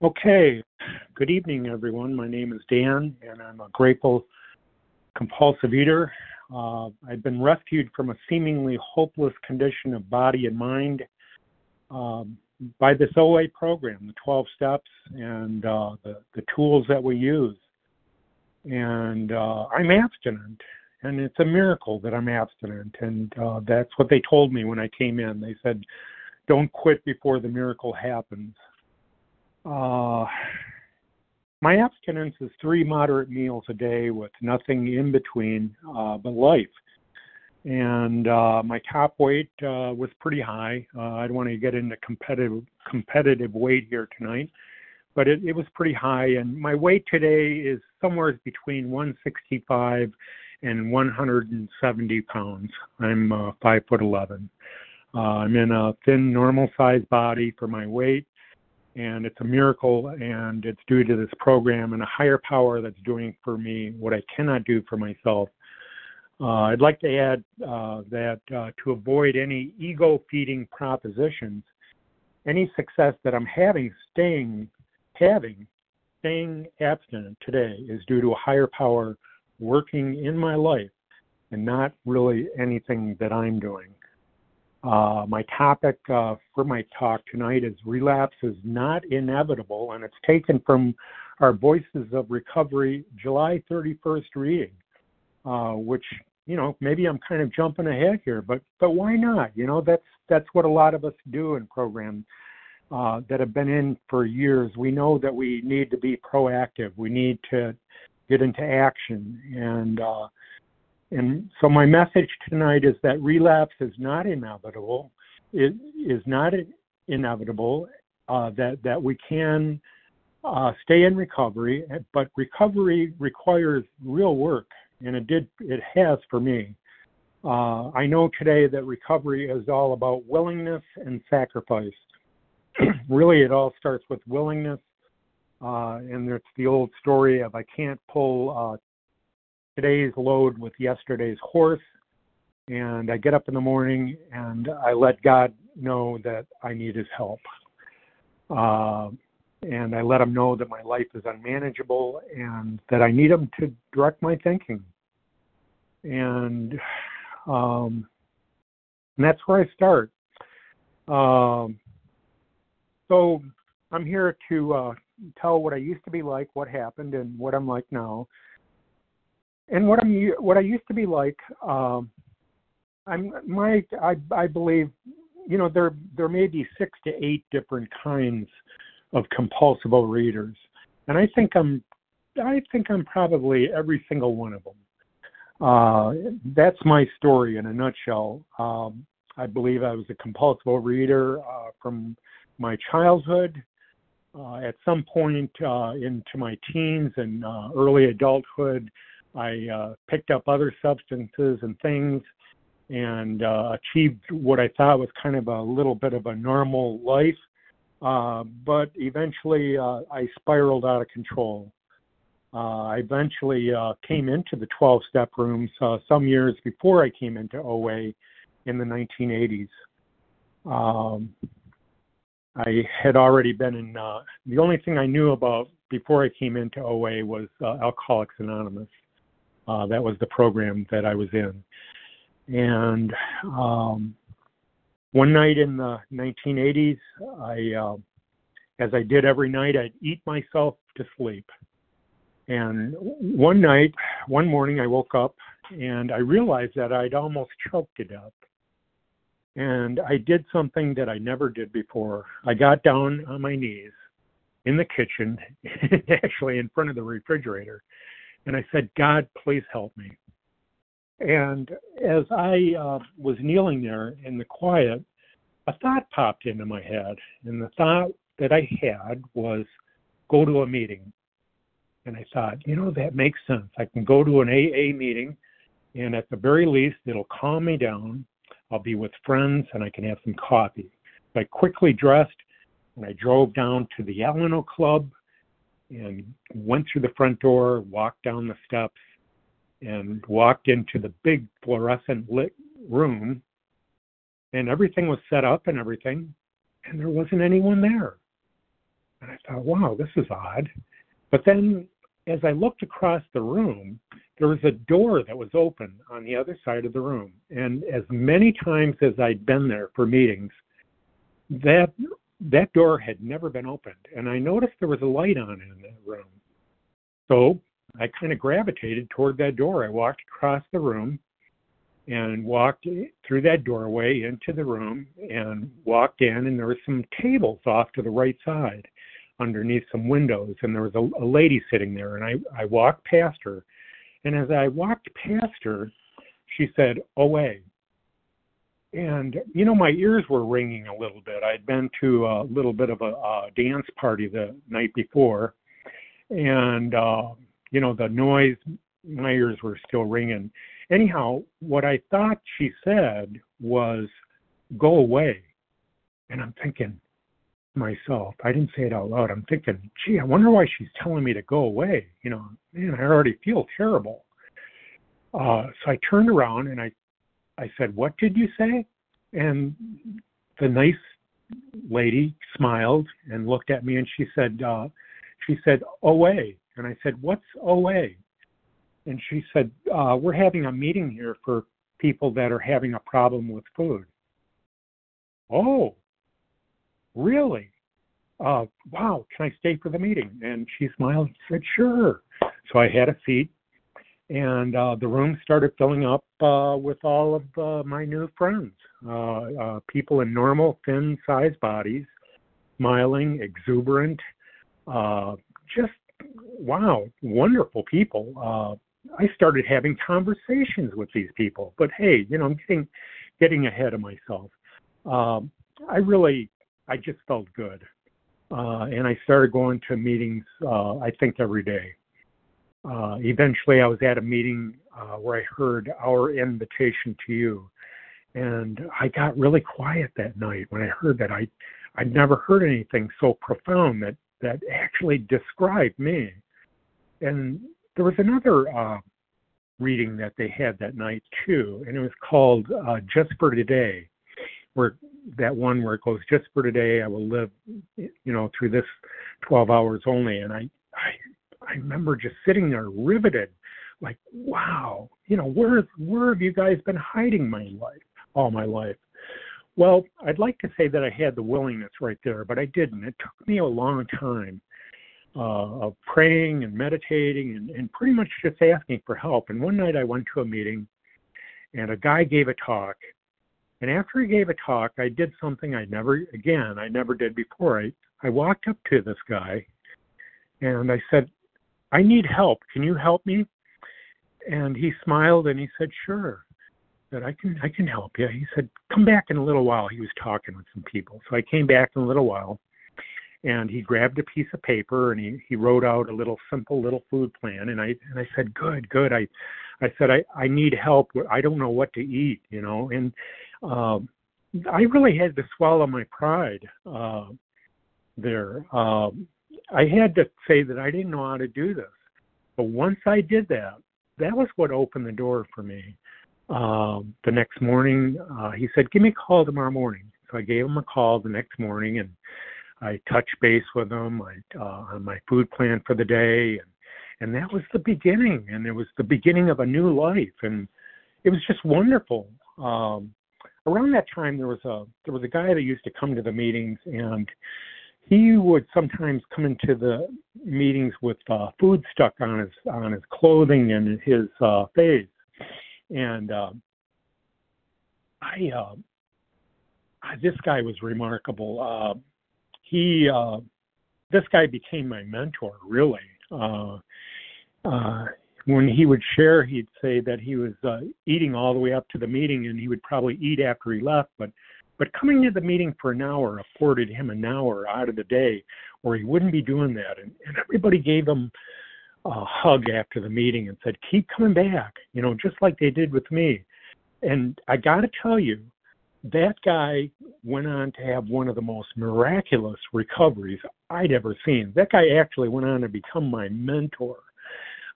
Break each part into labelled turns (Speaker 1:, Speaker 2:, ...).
Speaker 1: Okay. Good evening, everyone. My name is Dan, and I'm a grateful compulsive eater. Uh, I've been rescued from a seemingly hopeless condition of body and mind um, by this OA program, the 12 steps, and uh, the, the tools that we use. And uh, I'm abstinent, and it's a miracle that I'm abstinent. And uh, that's what they told me when I came in. They said, don't quit before the miracle happens. Uh, my abstinence is three moderate meals a day with nothing in between uh, but life. And uh, my top weight uh, was pretty high. Uh, I don't want to get into competitive competitive weight here tonight, but it, it was pretty high. And my weight today is somewhere between 165 and 170 pounds. I'm uh, five foot 11. Uh, I'm in a thin, normal size body for my weight and it's a miracle and it's due to this program and a higher power that's doing for me what I cannot do for myself. Uh, I'd like to add uh, that uh, to avoid any ego feeding propositions, any success that I'm having, staying, having, staying abstinent today is due to a higher power working in my life and not really anything that I'm doing. Uh, my topic uh, for my talk tonight is relapse is not inevitable, and it's taken from our Voices of Recovery July 31st reading, uh, which you know maybe I'm kind of jumping ahead here, but but why not? You know that's that's what a lot of us do in programs uh, that have been in for years. We know that we need to be proactive. We need to get into action and uh, and so my message tonight is that relapse is not inevitable. It is not inevitable. Uh, that that we can uh, stay in recovery, but recovery requires real work, and it did. It has for me. Uh, I know today that recovery is all about willingness and sacrifice. really, it all starts with willingness, uh, and it's the old story of I can't pull uh, today's load with yesterday's horse. And I get up in the morning and I let God know that I need his help. Uh, and I let him know that my life is unmanageable and that I need him to direct my thinking. And, um, and that's where I start. Um, so I'm here to uh, tell what I used to be like, what happened, and what I'm like now and what I'm what I used to be like, um, I'm my I I believe, you know, there there may be six to eight different kinds of compulsive eaters, and I think I'm I think I'm probably every single one of them. Uh, that's my story in a nutshell. Um, I believe I was a compulsive eater uh, from my childhood. Uh, at some point uh, into my teens and uh, early adulthood, I uh, picked up other substances and things and uh, achieved what I thought was kind of a little bit of a normal life. Uh, but eventually, uh, I spiraled out of control. Uh, I eventually uh, came into the 12 step rooms uh, some years before I came into OA in the 1980s. Um, I had already been in, uh, the only thing I knew about before I came into OA was uh, Alcoholics Anonymous. Uh, that was the program that I was in. And um, one night in the 1980s, I, uh, as I did every night, I'd eat myself to sleep. And one night, one morning, I woke up and I realized that I'd almost choked to death. And I did something that I never did before. I got down on my knees in the kitchen, actually in front of the refrigerator, and I said, God, please help me. And as I uh, was kneeling there in the quiet, a thought popped into my head. And the thought that I had was go to a meeting. And I thought, you know, that makes sense. I can go to an AA meeting, and at the very least, it'll calm me down. I'll be with friends, and I can have some coffee. I quickly dressed, and I drove down to the Alano Club and went through the front door, walked down the steps, and walked into the big fluorescent lit room. And everything was set up and everything, and there wasn't anyone there. And I thought, wow, this is odd. But then as I looked across the room, there was a door that was open on the other side of the room. And as many times as I'd been there for meetings, that that door had never been opened. And I noticed there was a light on in that room. So I kind of gravitated toward that door. I walked across the room and walked through that doorway into the room and walked in and there were some tables off to the right side underneath some windows and there was a, a lady sitting there and I, I walked past her and as I walked past her she said away and you know my ears were ringing a little bit. I'd been to a little bit of a, a dance party the night before. And uh you know the noise my ears were still ringing. Anyhow what i thought she said was go away. And i'm thinking myself i didn't say it out loud. I'm thinking gee i wonder why she's telling me to go away. You know man i already feel terrible. Uh so i turned around and i I said, What did you say? And the nice lady smiled and looked at me and she said, uh, she said, OA. And I said, What's OA? And she said, uh, We're having a meeting here for people that are having a problem with food. Oh, really? Uh, wow, can I stay for the meeting? And she smiled and said, Sure. So I had a seat and uh, the room started filling up uh, with all of uh, my new friends, uh, uh, people in normal, thin-sized bodies, smiling, exuberant, uh, just wow, wonderful people. I started having conversations with these people, but hey, you know, I'm getting getting ahead of myself. Um, I really, I just felt good, and I started going to meetings. I think every day uh, eventually, I was at a meeting uh, where I heard our invitation to you, and I got really quiet that night when I heard that. I I'd never heard anything so profound that that actually described me. And there was another uh, reading that they had that night too, and it was called uh, "Just for Today," where that one where it goes, "Just for today, I will live," you know, through this 12 hours only. And I I I remember just sitting there riveted, like, wow, you know, where where have you guys been hiding my life all my life? Well, I'd like to say that I had the willingness right there, but I didn't. It took me a long time uh, of praying and meditating and, and pretty much just asking for help. And one night I went to a meeting and a guy gave a talk. And after he gave a talk, I did something I never, again, I never did before. I, I walked up to this guy and I said, I need help. Can you help me? And he smiled and he said, Sure. That I can I can help you. He said, Come back in a little while. He was talking with some people. So I came back in a little while and he grabbed a piece of paper and he, he wrote out a little simple little food plan and I and I said, Good, good. I I said I, I need help. I don't know what to eat, you know, and um I really had to swallow my pride uh there. Um I had to say that I didn't know how to do this. But once I did that, that was what opened the door for me. Um, the next morning, uh, he said, "Give me a call tomorrow morning." So I gave him a call the next morning, and I touched base with him I, uh, on my food plan for the day, and and that was the beginning. And it was the beginning of a new life, and it was just wonderful. Um, around that time, there was a there was a guy that used to come to the meetings, and he would sometimes come into the meetings with uh, food stuck on his on his clothing and his uh, face, and uh, I, uh, I this guy was remarkable. Uh, he uh, this guy became my mentor really. Uh, uh, when he would share, he'd say that he was uh, eating all the way up to the meeting, and he would probably eat after he left, but but coming to the meeting for an hour afforded him an hour out of the day where he wouldn't be doing that. And, and everybody gave him a hug after the meeting and said, keep coming back, you know, just like they did with me. And I got to tell you, that guy went on to have one of the most miraculous recoveries I'd ever seen. That guy actually went on to become my mentor.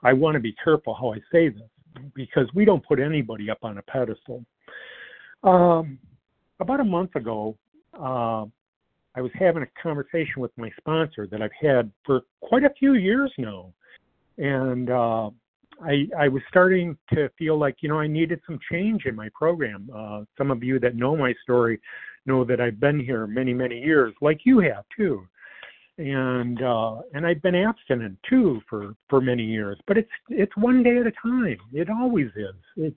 Speaker 1: I want to be careful how I say this because we don't put anybody up on a pedestal. Um, about a month ago, uh, I was having a conversation with my sponsor that I've had for quite a few years now, and uh, I I was starting to feel like you know I needed some change in my program. Uh, some of you that know my story know that I've been here many many years, like you have too, and uh, and I've been abstinent too for for many years. But it's it's one day at a time. It always is. It,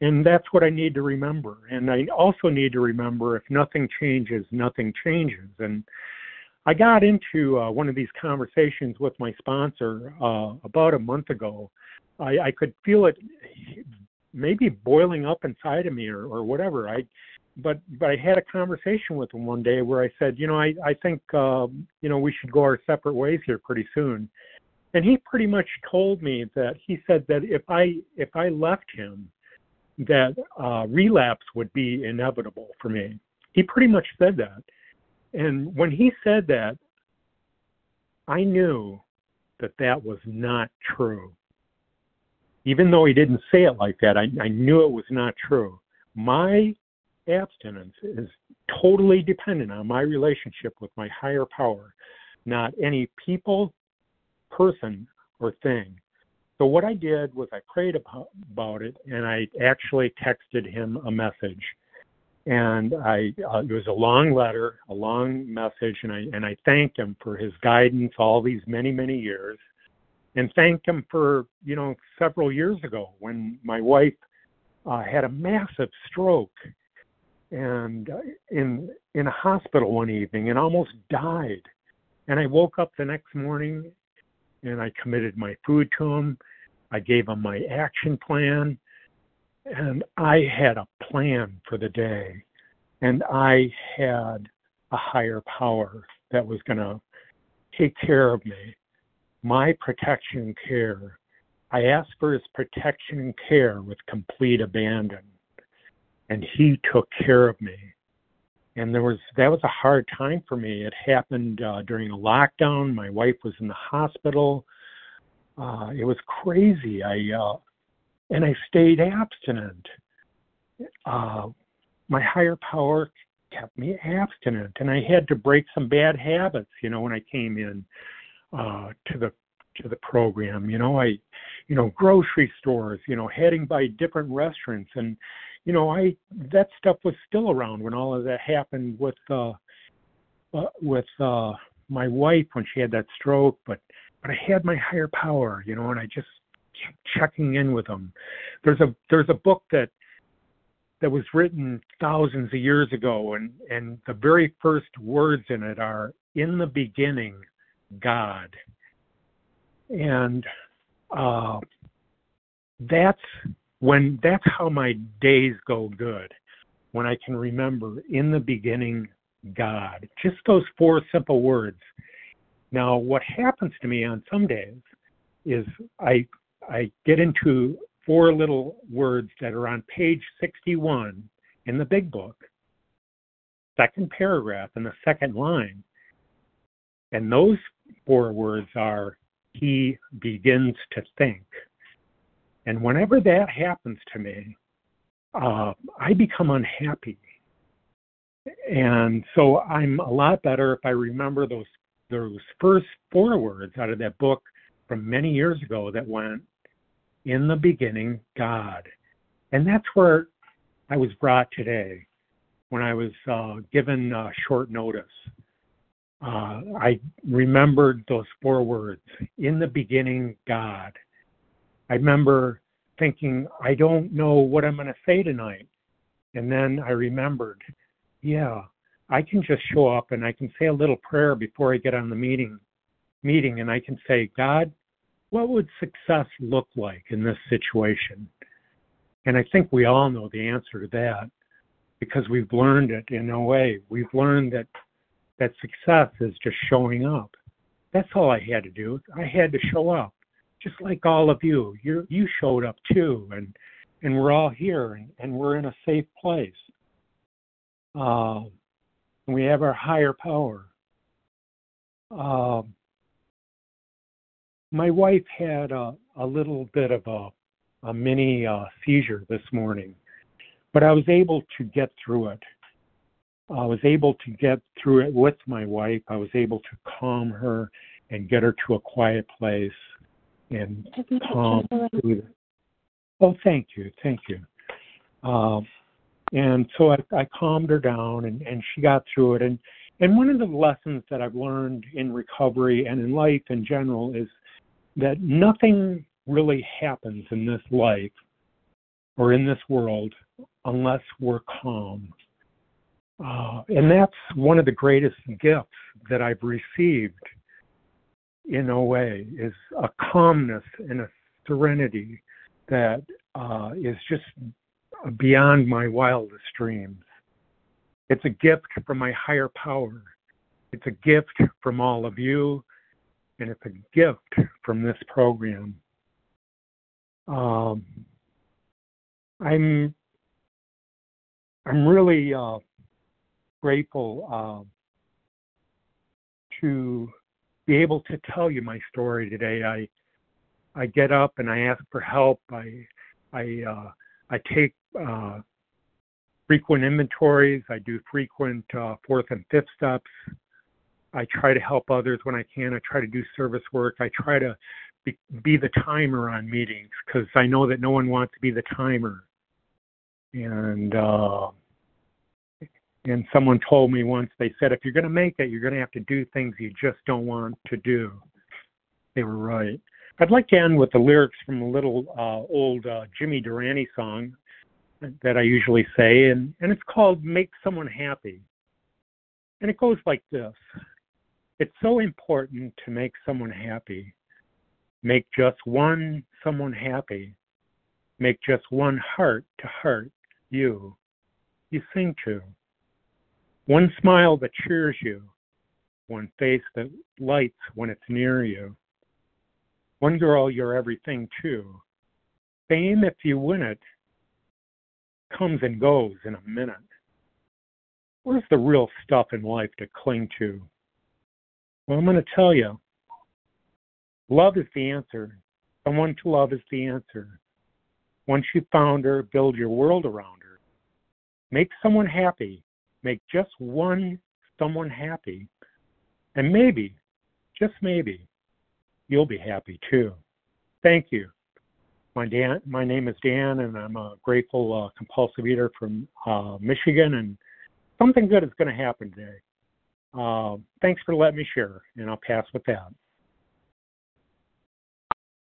Speaker 1: and that's what I need to remember. And I also need to remember if nothing changes, nothing changes. And I got into uh, one of these conversations with my sponsor uh, about a month ago. I, I could feel it maybe boiling up inside of me or, or whatever. I but but I had a conversation with him one day where I said, you know, I I think uh, you know we should go our separate ways here pretty soon. And he pretty much told me that he said that if I if I left him, that uh, relapse would be inevitable for me. He pretty much said that. And when he said that, I knew that that was not true. Even though he didn't say it like that, I, I knew it was not true. My abstinence is totally dependent on my relationship with my higher power, not any people, person, or thing. So what I did was I prayed about it and I actually texted him a message. And I uh, it was a long letter, a long message, and I and I thanked him for his guidance all these many many years, and thanked him for you know several years ago when my wife uh, had a massive stroke and uh, in in a hospital one evening and almost died. And I woke up the next morning and I committed my food to him I gave them my action plan, and I had a plan for the day, and I had a higher power that was going to take care of me, my protection care. I asked for his protection and care with complete abandon, and he took care of me. And there was that was a hard time for me. It happened uh, during a lockdown. My wife was in the hospital uh, it was crazy. I uh, and I stayed abstinent. Uh, my higher power kept me abstinent, and I had to break some bad habits. You know, when I came in uh, to the to the program, you know, I, you know, grocery stores, you know, heading by different restaurants, and you know, I that stuff was still around when all of that happened with uh, uh with uh my wife when she had that stroke, but but I had my higher power, you know, and I just kept checking in with them. There's a there's a book that that was written thousands of years ago, and and the very first words in it are "In the beginning, God," and uh, that's when that's how my days go good when I can remember in the beginning God. Just those four simple words now, what happens to me on some days is I I get into four little words that are on page 61 in the big book, second paragraph in the second line. And those four words are he begins to think. And whenever that happens to me, uh, I become unhappy. And so I'm a lot better if I remember those those first four words out of that book from many years ago that went, In the beginning, God. And that's where I was brought today when I was uh, given uh, short notice. Uh, I remembered those four words In the beginning, God. I remember thinking, I don't know what I'm going to say tonight. And then I remembered, yeah, I can just show up and I can say a little prayer before I get on the meeting meeting and I can say, God, what would success look like in this situation? And I think we all know the answer to that because we've learned it in a way. We've learned that that success is just showing up. That's all I had to do. I had to show up, just like all of you. You you showed up too, and and we're all here, and, and we're in a safe place. Uh, we have our higher power. Uh, my wife had a, a little bit of a, a mini uh, seizure this morning, but I was able to get through it. I was able to get through it with my wife. I was able to calm her and get her to a quiet place and calm. Oh, thank you, thank you. Um, and so I, I calmed her down, and, and she got through it. And and one of the lessons that I've learned in recovery and in life in general is that nothing really happens in this life or in this world unless we're calm. Uh, and that's one of the greatest gifts that I've received in OA is a calmness and a serenity that uh, is just beyond my wildest dreams. It's a gift from my higher power. It's a gift from all of you, and it's a gift from this program. Um, I'm I'm really uh, grateful uh, to be able to tell you my story today. I I get up and I ask for help. I I uh, I take uh, frequent inventories. I do frequent uh, fourth and fifth steps. I try to help others when I can. I try to do service work. I try to be, be the timer on meetings because I know that no one wants to be the timer. And uh, and someone told me once, they said, if you're going to make it, you're going to have to do things you just don't want to do. They were right. I'd like to end with the lyrics from a little uh, old uh, Jimmy Durante song that I usually say, and, and it's called Make Someone Happy. And it goes like this It's so important to make someone happy. Make just one someone happy. Make just one heart to heart you. You sing to. One smile that cheers you. One face that lights when it's near you one girl you're everything to. Fame, if you win it, comes and goes in a minute. Where's the real stuff in life to cling to? Well, I'm going to tell you. Love is the answer. Someone to love is the answer. Once you've found her, build your world around her. Make someone happy. Make just one someone happy. And maybe, just maybe, you'll be happy too. Thank you. My, Dan, my name is Dan, and I'm a grateful uh, compulsive eater from uh, Michigan, and something good is going to happen today. Uh, thanks for letting me share, and I'll pass with that.